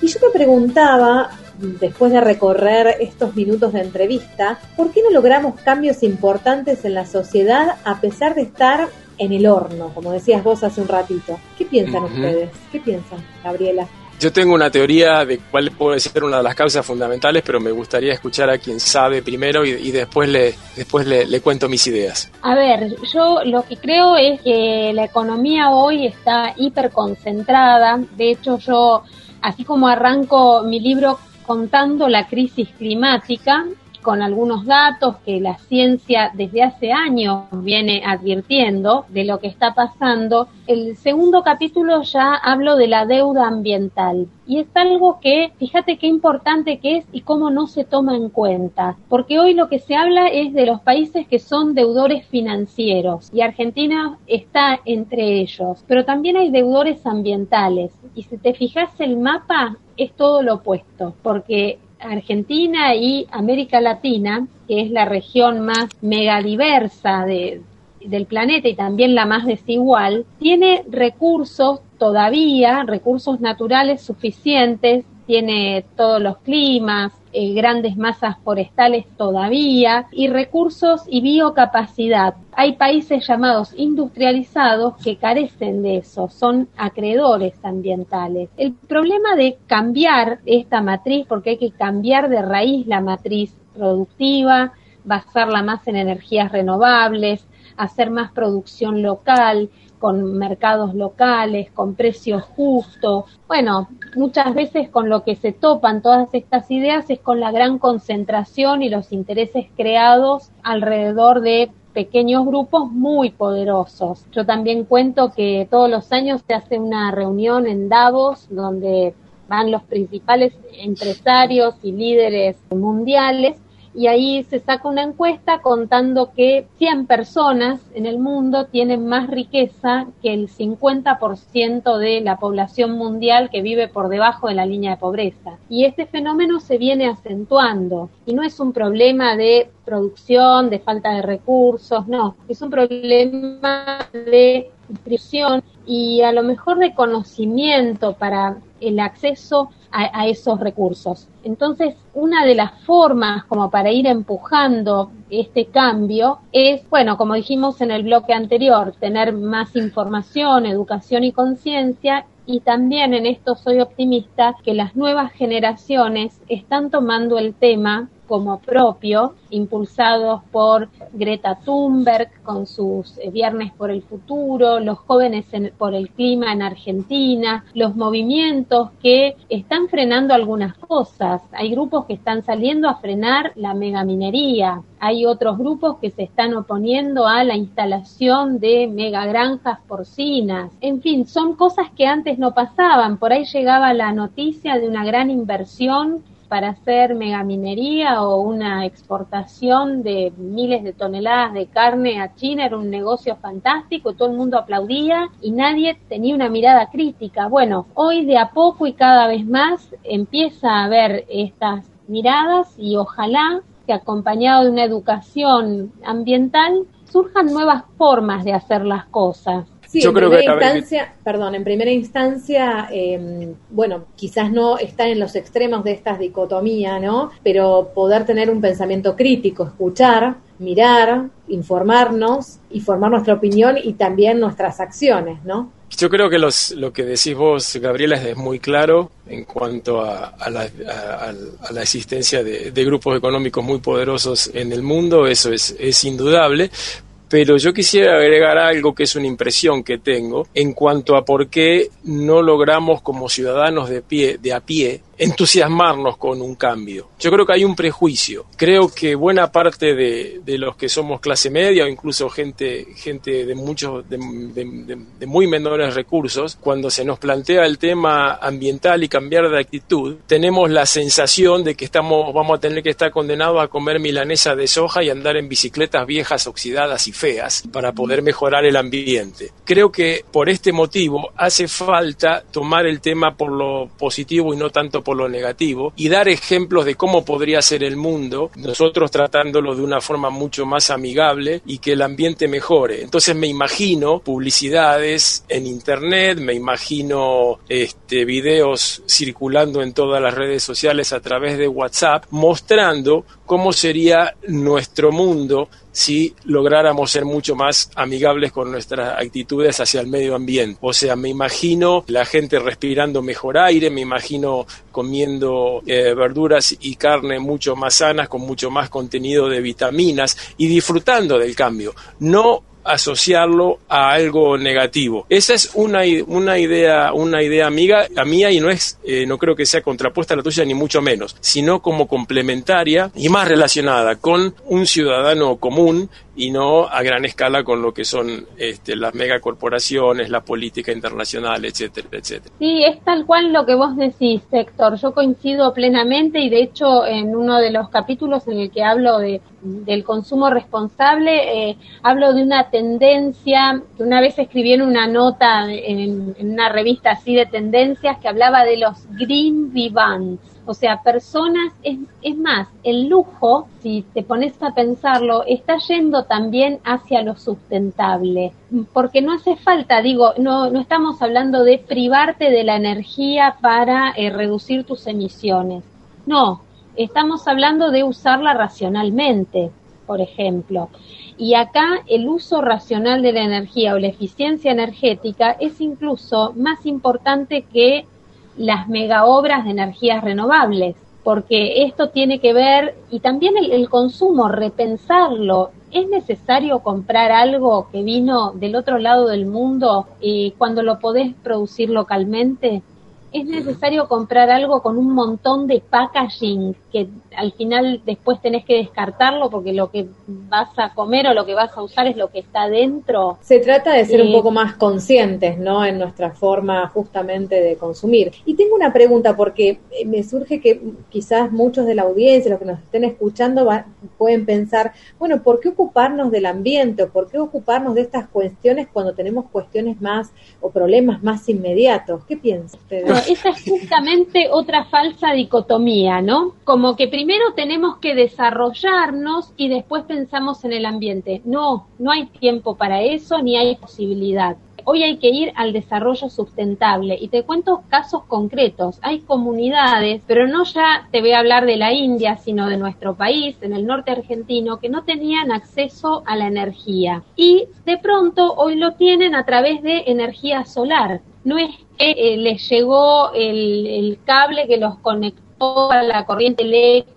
Y yo me preguntaba, después de recorrer estos minutos de entrevista, ¿por qué no logramos cambios importantes en la sociedad a pesar de estar en el horno, como decías vos hace un ratito? ¿Qué piensan ustedes? ¿Qué piensan, Gabriela? Yo tengo una teoría de cuál puede ser una de las causas fundamentales, pero me gustaría escuchar a quien sabe primero y, y después le después le, le cuento mis ideas. A ver, yo lo que creo es que la economía hoy está hiperconcentrada. De hecho, yo, así como arranco mi libro contando la crisis climática, con algunos datos que la ciencia desde hace años viene advirtiendo de lo que está pasando. El segundo capítulo ya hablo de la deuda ambiental y es algo que, fíjate qué importante que es y cómo no se toma en cuenta, porque hoy lo que se habla es de los países que son deudores financieros y Argentina está entre ellos, pero también hay deudores ambientales y si te fijas el mapa es todo lo opuesto, porque Argentina y América Latina, que es la región más megadiversa de, del planeta y también la más desigual, tiene recursos todavía, recursos naturales suficientes, tiene todos los climas, eh, grandes masas forestales todavía y recursos y biocapacidad. Hay países llamados industrializados que carecen de eso, son acreedores ambientales. El problema de cambiar esta matriz, porque hay que cambiar de raíz la matriz productiva, basarla más en energías renovables, hacer más producción local, con mercados locales, con precios justos. Bueno, muchas veces con lo que se topan todas estas ideas es con la gran concentración y los intereses creados alrededor de pequeños grupos muy poderosos. Yo también cuento que todos los años se hace una reunión en Davos donde van los principales empresarios y líderes mundiales y ahí se saca una encuesta contando que 100 personas en el mundo tienen más riqueza que el 50% de la población mundial que vive por debajo de la línea de pobreza. Y este fenómeno se viene acentuando y no es un problema de producción, de falta de recursos, no, es un problema de distribución y a lo mejor de conocimiento para el acceso a, esos recursos. Entonces, una de las formas como para ir empujando este cambio es, bueno, como dijimos en el bloque anterior, tener más información, educación y conciencia y también en esto soy optimista que las nuevas generaciones están tomando el tema como propio, impulsados por Greta Thunberg con sus eh, Viernes por el Futuro, los jóvenes por el clima en Argentina, los movimientos que están frenando algunas cosas. Hay grupos que están saliendo a frenar la megaminería, hay otros grupos que se están oponiendo a la instalación de megagranjas porcinas. En fin, son cosas que antes no pasaban. Por ahí llegaba la noticia de una gran inversión para hacer megaminería o una exportación de miles de toneladas de carne a China era un negocio fantástico, todo el mundo aplaudía y nadie tenía una mirada crítica. Bueno, hoy de a poco y cada vez más empieza a haber estas miradas y ojalá que acompañado de una educación ambiental surjan nuevas formas de hacer las cosas. Sí, en primera instancia, perdón, en primera instancia, eh, bueno, quizás no está en los extremos de esta dicotomía, ¿no? Pero poder tener un pensamiento crítico, escuchar, mirar, informarnos y formar nuestra opinión y también nuestras acciones, ¿no? Yo creo que los, lo que decís vos, Gabriela, es muy claro en cuanto a, la, a, la, existencia de, de, grupos económicos muy poderosos en el mundo, eso es, es indudable, pero yo quisiera agregar algo que es una impresión que tengo en cuanto a por qué no logramos como ciudadanos de pie de a pie entusiasmarnos con un cambio. Yo creo que hay un prejuicio. Creo que buena parte de, los que somos clase media o incluso gente, gente de muchos, de, muy menores recursos, cuando se nos plantea el tema ambiental y cambiar de actitud, tenemos la sensación de que estamos, vamos a tener que estar condenados a comer milanesa de soja y andar en bicicletas viejas, oxidadas y feas para poder mejorar el ambiente. Creo que por este motivo hace falta tomar el tema por lo positivo y no tanto por lo negativo y dar ejemplos de cómo podría ser el mundo, nosotros tratándolo de una forma mucho más amigable y que el ambiente mejore. Entonces me imagino publicidades en internet, me imagino este, videos circulando en todas las redes sociales a través de WhatsApp mostrando cómo sería nuestro mundo si lográramos ser mucho más amigables con nuestras actitudes hacia el medio ambiente. O sea, me imagino la gente respirando mejor aire, me imagino comiendo eh, verduras y carne mucho más sanas, con mucho más contenido de vitaminas y disfrutando del cambio. No asociarlo a algo negativo. Esa es una, una idea, una idea amiga, a mía y no es, eh, no creo que sea contrapuesta a la tuya ni mucho menos, sino como complementaria y más relacionada con un ciudadano común y no a gran escala con lo que son este, las megacorporaciones, la política internacional, etcétera, etcétera. Sí, es tal cual lo que vos decís, Héctor. Yo coincido plenamente y de hecho en uno de los capítulos en el que hablo de, del consumo responsable, eh, hablo de una tendencia que una vez escribí en una nota en, en una revista así de tendencias que hablaba de los green vivants o sea, personas, es, es más, el lujo, si te pones a pensarlo, está yendo también hacia lo sustentable, porque no hace falta, digo, no, no estamos hablando de privarte de la energía para eh, reducir tus emisiones, no, estamos hablando de usarla racionalmente, por ejemplo. Y acá el uso racional de la energía o la eficiencia energética es incluso más importante que las mega obras de energías renovables, porque esto tiene que ver, y también el, consumo, repensarlo. ¿Es necesario comprar algo que vino del otro lado del mundo y cuando lo podés producir localmente? es necesario comprar algo con un montón de packaging que al final después tenés que descartarlo porque lo que vas a comer o lo que vas a usar es lo que está dentro. Se trata de ser un poco más conscientes, ¿no? En nuestra forma justamente de consumir. Y tengo una pregunta porque eh, me surge que quizás muchos de la audiencia, los que nos estén escuchando, pueden pensar, bueno, ¿por qué ocuparnos del ambiente o por qué ocuparnos de estas cuestiones cuando tenemos cuestiones más o problemas más inmediatos? ¿Qué piensan ustedes? esa es justamente otra falsa dicotomía, ¿no? Como que primero tenemos que desarrollarnos y después pensamos en el ambiente. No, no hay tiempo para eso ni hay posibilidad. hoy hay que ir al desarrollo sustentable y te cuento casos concretos. Hay comunidades, pero no ya te voy a hablar de la India, sino de nuestro país, en el norte argentino, que no tenían acceso a la energía y de pronto hoy lo tienen a través de energía solar. No es que eh, les llegó el, el cable que los conectó a la corriente eléctrica,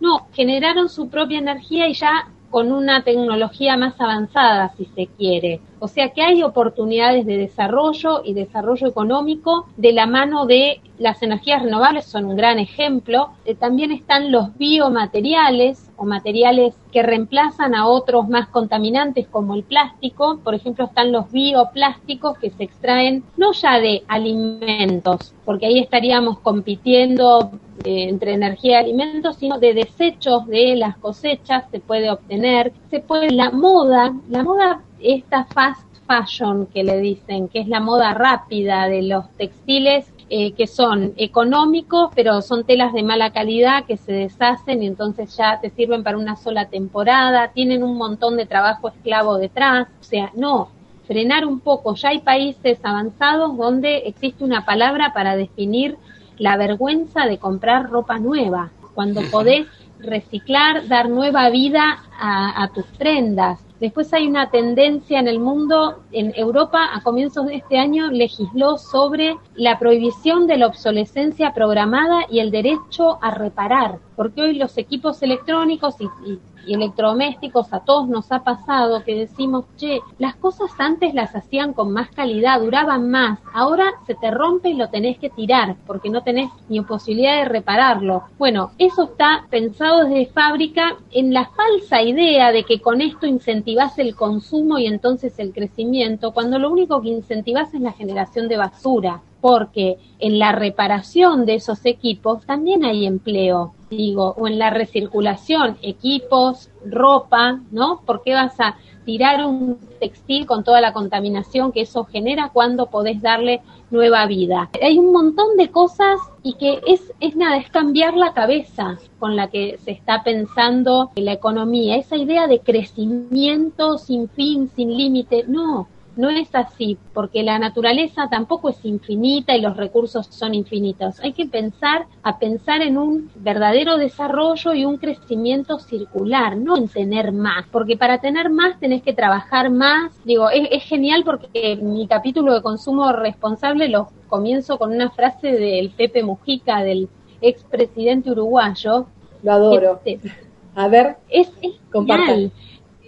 no, generaron su propia energía y ya con una tecnología más avanzada, si se quiere. O sea que hay oportunidades de desarrollo y desarrollo económico de la mano de las energías renovables, son un gran ejemplo. Eh, también están los biomateriales o materiales que reemplazan a otros más contaminantes como el plástico. Por ejemplo, están los bioplásticos que se extraen no ya de alimentos, porque ahí estaríamos compitiendo eh, entre energía y alimentos, sino de desechos de las cosechas se puede obtener. Se puede, la moda, la moda, esta fast fashion que le dicen, que es la moda rápida de los textiles eh, que son económicos, pero son telas de mala calidad que se deshacen y entonces ya te sirven para una sola temporada, tienen un montón de trabajo esclavo detrás, o sea, no, frenar un poco, ya hay países avanzados donde existe una palabra para definir la vergüenza de comprar ropa nueva, cuando podés reciclar, dar nueva vida a, a tus prendas. Después hay una tendencia en el mundo, en Europa a comienzos de este año legisló sobre la prohibición de la obsolescencia programada y el derecho a reparar, porque hoy los equipos electrónicos y, y y electrodomésticos, a todos nos ha pasado que decimos, che, las cosas antes las hacían con más calidad, duraban más, ahora se te rompe y lo tenés que tirar porque no tenés ni posibilidad de repararlo. Bueno, eso está pensado desde fábrica en la falsa idea de que con esto incentivás el consumo y entonces el crecimiento, cuando lo único que incentivás es la generación de basura porque en la reparación de esos equipos también hay empleo, digo, o en la recirculación, equipos, ropa, ¿no? ¿Por qué vas a tirar un textil con toda la contaminación que eso genera cuando podés darle nueva vida? Hay un montón de cosas y que es, es nada, es cambiar la cabeza con la que se está pensando la economía, esa idea de crecimiento sin fin, sin límite, no, no es así, porque la naturaleza tampoco es infinita y los recursos son infinitos. Hay que pensar a pensar en un verdadero desarrollo y un crecimiento circular, no en tener más, porque para tener más tenés que trabajar más. Digo, es, es genial porque mi capítulo de consumo responsable lo comienzo con una frase del Pepe Mujica, del expresidente uruguayo. Lo adoro. Este, A ver, es, es genial.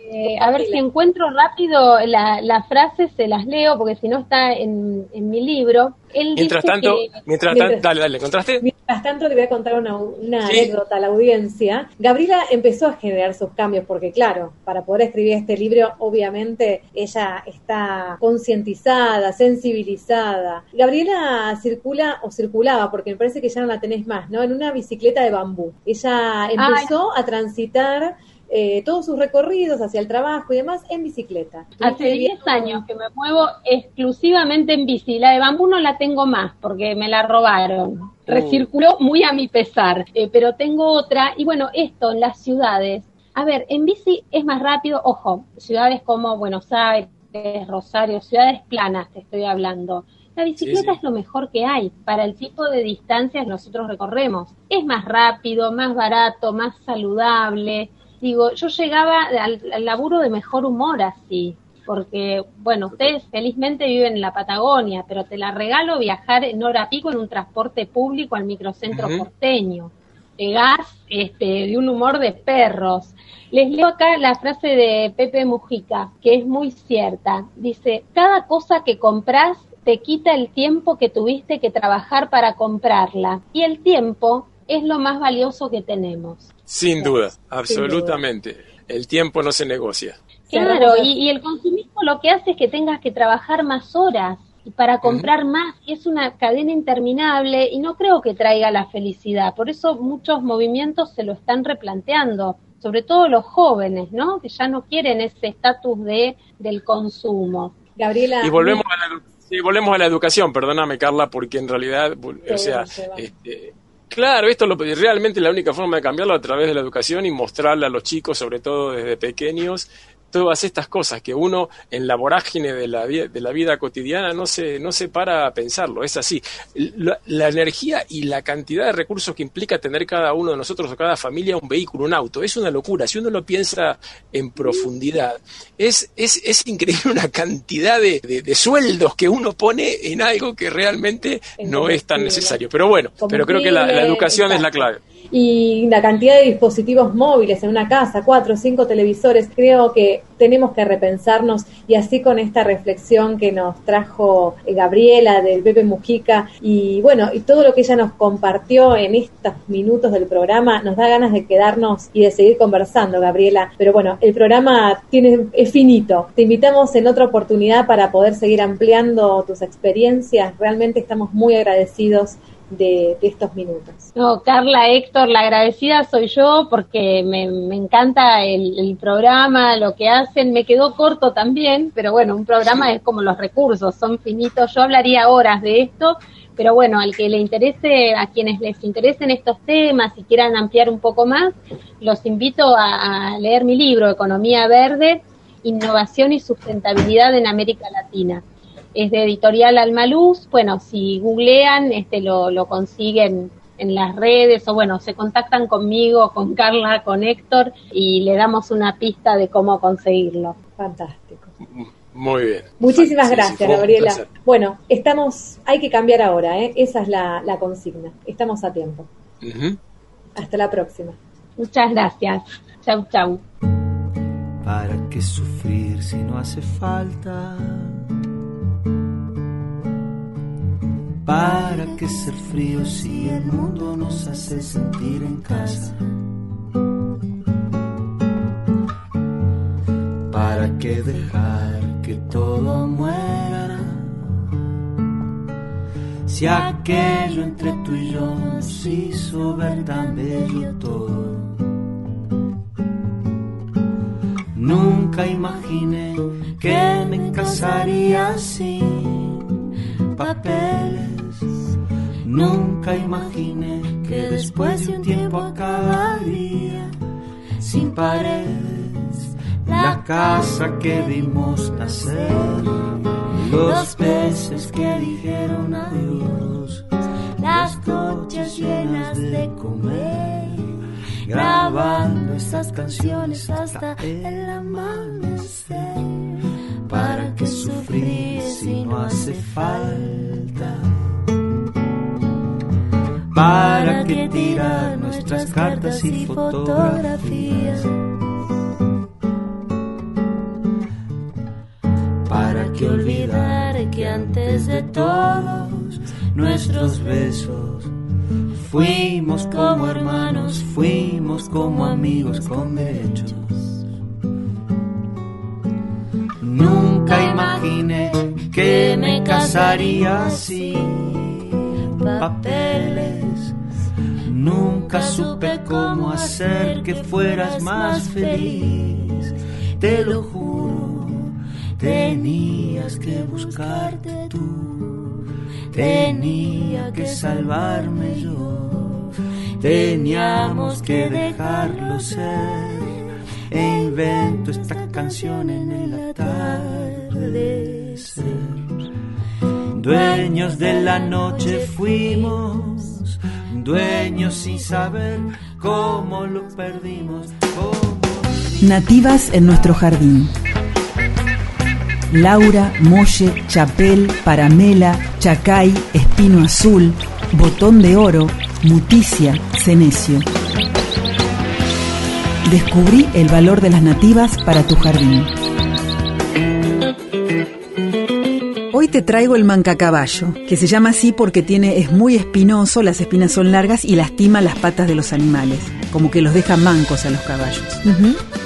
Eh, a ver si encuentro rápido la, la frase, se las leo, porque si no está en, en mi libro. Él Mientras dice tanto, que- mientras Mientras- tanto, dale, dale, ¿encontraste? Mientras tanto, le voy a contar una, una Sí. anécdota a la audiencia. Gabriela empezó a generar sus cambios porque, claro, para poder escribir este libro, obviamente ella está concientizada, sensibilizada. Gabriela circula o circulaba, porque me parece que ya no la tenés más, ¿no? En una bicicleta de bambú. Ella empezó a transitar eh, todos sus recorridos hacia el trabajo y demás en bicicleta. Hace 10 años que me muevo exclusivamente en bici. La de bambú no la tengo más porque me la robaron. Recirculó muy a mi pesar, eh, pero tengo otra. Y bueno, esto en las ciudades. A ver, en bici es más rápido. Ojo, ciudades como Buenos Aires, Rosario, ciudades planas, te estoy hablando. La bicicleta sí. es lo mejor que hay para el tipo de distancias que nosotros recorremos. Es más rápido, más barato, más saludable. Digo, yo llegaba al, al laburo de mejor humor así, porque, bueno, ustedes felizmente viven en la Patagonia, pero te la regalo viajar en hora pico en un transporte público al microcentro Ujú. porteño. Llegás este, de un humor de perros. Les leo acá la frase de Pepe Mujica, que es muy cierta. Dice, cada cosa que compras te quita el tiempo que tuviste que trabajar para comprarla. Y el tiempo es lo más valioso que tenemos. Sin duda, absolutamente. El tiempo no se negocia. Claro, y, y el consumismo lo que hace es que tengas que trabajar más horas y para comprar más, y es una cadena interminable y no creo que traiga la felicidad. Por eso muchos movimientos se lo están replanteando, sobre todo los jóvenes, ¿no? Que ya no quieren ese estatus de del consumo. Gabriela. Y volvemos a la, sí, volvemos a la educación, perdóname Carla, porque en realidad, o sea, se este, claro, esto lo, realmente la única forma de cambiarlo a través de la educación y mostrarle a los chicos, sobre todo desde pequeños, todas estas cosas que uno en la vorágine de la, de la vida cotidiana no se, no se para a pensarlo, es así. La, la energía y la cantidad de recursos que implica tener cada uno de nosotros o cada familia un vehículo, un auto, es una locura. Si uno lo piensa en profundidad, es, es, es increíble una cantidad de, de- de sueldos que uno pone en algo que realmente En no es tan necesario. Pero bueno, pero creo que la, educación es la clave. Y la cantidad de dispositivos móviles en una casa, cuatro o cinco televisores, creo que tenemos que repensarnos y así con esta reflexión que nos trajo eh, Gabriela del Pepe Mujica y bueno, y todo lo que ella nos compartió en estos minutos del programa, nos da ganas de quedarnos y de seguir conversando, Gabriela. Pero bueno, el programa tiene, es finito. Te invitamos en otra oportunidad para poder seguir ampliando tus experiencias. Realmente estamos muy agradecidos de, estos minutos. No, Carla, Héctor, la agradecida soy yo porque me, encanta el, programa, lo que hacen. Me quedó corto también, pero bueno, un programa es como los recursos, son finitos. Yo hablaría horas de esto, pero bueno, al que le interese, a quienes les interesen estos temas y quieran ampliar un poco más, los invito a leer mi libro, Economía Verde, Innovación y Sustentabilidad en América Latina es de editorial Almaluz. Bueno, si googlean, este lo, lo consiguen en las redes o bueno, se contactan conmigo, con Carla, con Héctor y le damos una pista de cómo conseguirlo. Fantástico. Muy bien. Muchísimas Sí, gracias, Gabriela. Bueno, estamos, hay que cambiar ahora, ¿eh? esa es la, la consigna. Estamos a tiempo. Hasta la próxima. Muchas gracias. Chau, chau. ¿Para qué sufrir si no hace falta? ¿Para qué ser frío si el mundo nos hace sentir en casa? ¿Para qué dejar que todo muera? Si aquello entre tú y yo nos hizo ver tan bello todo. Nunca imaginé que me casaría sin papeles. Nunca imaginé que después de un tiempo acabaría sin paredes. La casa que vimos nacer, los peces que dijeron adiós, las noches llenas de comer. grabando estas canciones hasta el amanecer. ¿Para qué sufrir si no hace falta? ¿Para qué tirar nuestras cartas y fotografías? ¿Para qué olvidar que antes de todos nuestros besos Fuimos como hermanos, fuimos como amigos con derechos. Nunca imaginé que me casaría sin papeles. Nunca supe cómo hacer que fueras más feliz. Te lo juro, tenías que buscarte tú. Tenía que salvarme yo, teníamos que dejarlo ser. E invento esta canción en el atardecer. Dueños de la noche fuimos, dueños sin saber cómo lo perdimos. Nativas en nuestro jardín. Laura, Molle, Chapel, Paramela, Chacay, Espino Azul, Botón de Oro, Muticia, Cenecio. Descubrí el valor de las nativas para tu jardín. Te traigo el mancacaballo, que se llama así porque tiene, es muy espinoso, las espinas son largas y lastima las patas de los animales, como que los deja mancos a los caballos.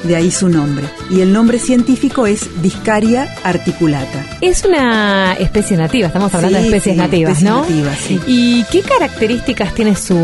De ahí su nombre. Y el nombre científico es Discaria articulata. Es una especie nativa, estamos hablando Sí, de especies sí, nativas, especies ¿no? nativas, sí. ¿Y qué características tiene su,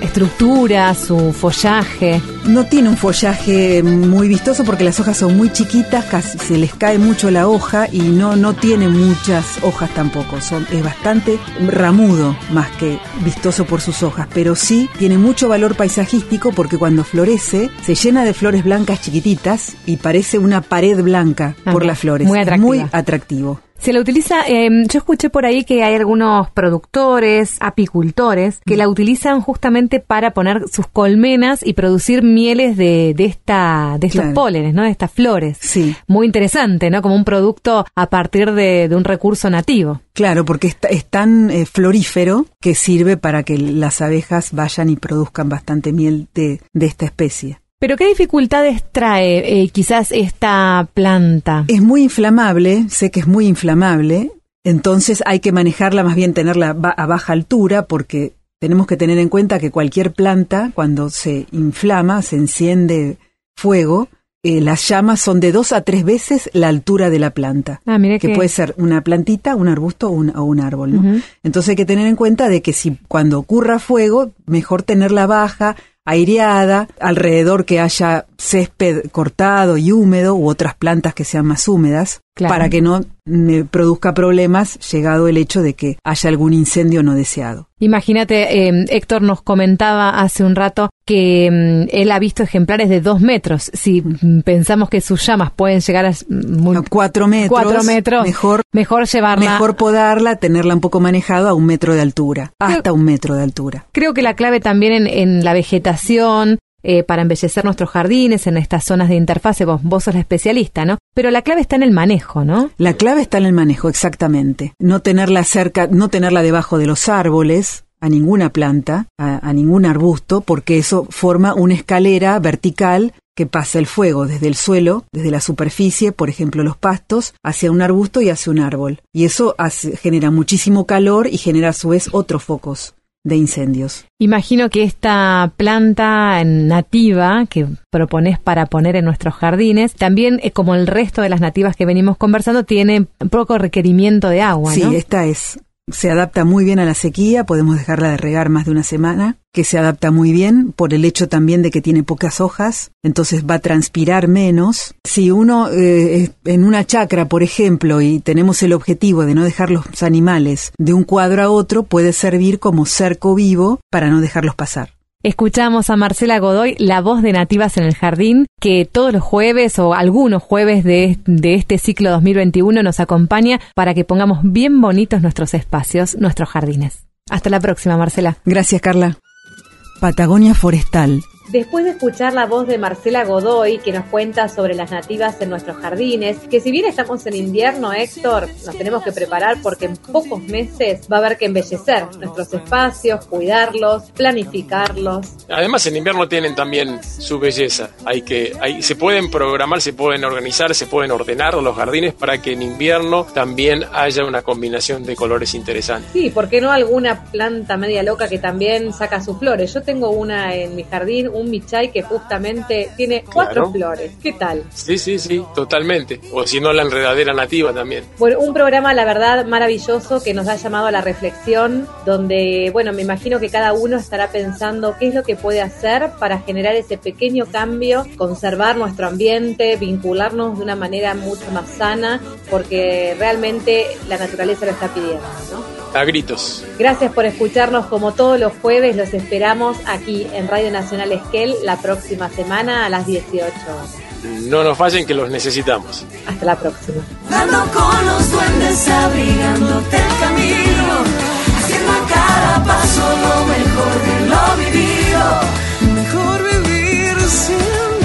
estructura, su follaje. No tiene un follaje muy vistoso porque las hojas son muy chiquitas, casi se les cae mucho la hoja y no, no tiene muchas hojas tampoco. Son, es bastante ramudo más que vistoso por sus hojas, pero sí tiene mucho valor paisajístico porque cuando florece se llena de flores blancas chiquititas y parece una pared blanca Ah, por las flores. muy Es atractiva. muy atractivo. Se la utiliza, eh, yo escuché por ahí que hay algunos productores, apicultores, que la utilizan justamente para poner sus colmenas y producir mieles de, de esta, de estos Claro. pólenes, ¿no? De estas flores. Sí. Muy interesante, ¿no? Como un producto a partir de, de un recurso nativo. Claro, porque es, es tan eh, florífero que sirve para que las abejas vayan y produzcan bastante miel de, de esta especie. Pero ¿qué dificultades trae eh, quizás esta planta? Es muy inflamable, sé que es muy inflamable, entonces hay que manejarla, más bien tenerla a baja altura, porque tenemos que tener en cuenta que cualquier planta, cuando se inflama, se enciende fuego, eh, las llamas son de dos a tres veces la altura de la planta. Ah, mire que que puede ser una plantita, un arbusto o un, o un árbol. Entonces hay que tener en cuenta de que si cuando ocurra fuego, mejor tenerla baja, aireada, alrededor que haya césped cortado y húmedo u otras plantas que sean más húmedas, Claro. para que no me produzca problemas llegado el hecho de que haya algún incendio no deseado. Imagínate, eh, Héctor nos comentaba hace un rato que mm, él ha visto ejemplares de dos metros. Si mm, pensamos que sus llamas pueden llegar a muy- A cuatro metros, cuatro metros, mejor mejor llevarla. Mejor podarla, tenerla un poco manejado a un metro de altura, hasta un metro de altura. Creo que la clave también en, en la vegetación, eh, para embellecer nuestros jardines, en estas zonas de interfase, vos, vos sos la especialista, ¿no? Pero la clave está en el manejo, ¿no? La clave está en el manejo, exactamente. No tenerla cerca, no tenerla debajo de los árboles, a ninguna planta, a, a ningún arbusto, porque eso forma una escalera vertical que pasa el fuego desde el suelo, desde la superficie, por ejemplo los pastos, hacia un arbusto y hacia un árbol. Y eso hace- genera muchísimo calor y genera a su vez otros focos de incendios. Imagino que esta planta nativa que propones para poner en nuestros jardines, también eh, como el resto de las nativas que venimos conversando, tiene un poco requerimiento de agua, Sí, ¿no? esta es. Se adapta muy bien a la sequía, podemos dejarla de regar más de una semana, que se adapta muy bien por el hecho también de que tiene pocas hojas, entonces va a transpirar menos. Si uno eh, en una chacra, por ejemplo, y tenemos el objetivo de no dejar los animales de un cuadro a otro, puede servir como cerco vivo para no dejarlos pasar. Escuchamos a Marcela Godoy, la voz de Nativas en el Jardín, que todos los jueves o algunos jueves de, de este ciclo 2021 nos acompaña para que pongamos bien bonitos nuestros espacios, nuestros jardines. Hasta la próxima, Marcela. Gracias, Carla. Patagonia Forestal. Después de escuchar la voz de Marcela Godoy, que nos cuenta sobre las nativas en nuestros jardines, que si bien estamos en invierno, Héctor, nos tenemos que preparar porque en pocos meses va a haber que embellecer nuestros espacios, cuidarlos, planificarlos. Además, en invierno tienen también su belleza. Hay que, hay, se pueden programar, se pueden organizar, se pueden ordenar los jardines para que en invierno también haya una combinación de colores interesantes. Sí, ¿por qué no alguna planta media loca que también saca sus flores? Yo tengo una en mi jardín, un michay que justamente tiene cuatro Claro. flores. ¿Qué tal? Sí, sí, sí, totalmente. O si no, la enredadera nativa también. Bueno, un programa, la verdad, maravilloso que nos ha llamado a la reflexión, donde, bueno, me imagino que cada uno estará pensando qué es lo que puede hacer para generar ese pequeño cambio, conservar nuestro ambiente, vincularnos de una manera mucho más sana, porque realmente la naturaleza lo está pidiendo, ¿no? A gritos. Gracias por escucharnos como todos los jueves, los esperamos aquí en Radio Nacional Esquel la próxima semana a las 18 horas. No nos fallen que los necesitamos. Hasta la próxima. Dando con los duendes, abrigándote el camino, haciendo a cada paso lo mejor de lo vivido. Mejor vivir sin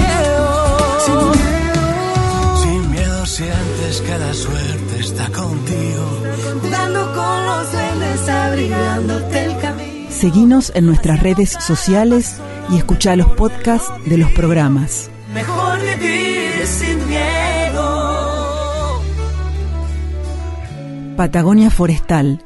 miedo. Sin miedo. Sin miedo sientes que la suerte está contigo. Dando con los duendes, abrigándote el camino. Seguinos en nuestras redes sociales y escucha los podcasts de los programas. Mejor vivir sin miedo. Patagonia Forestal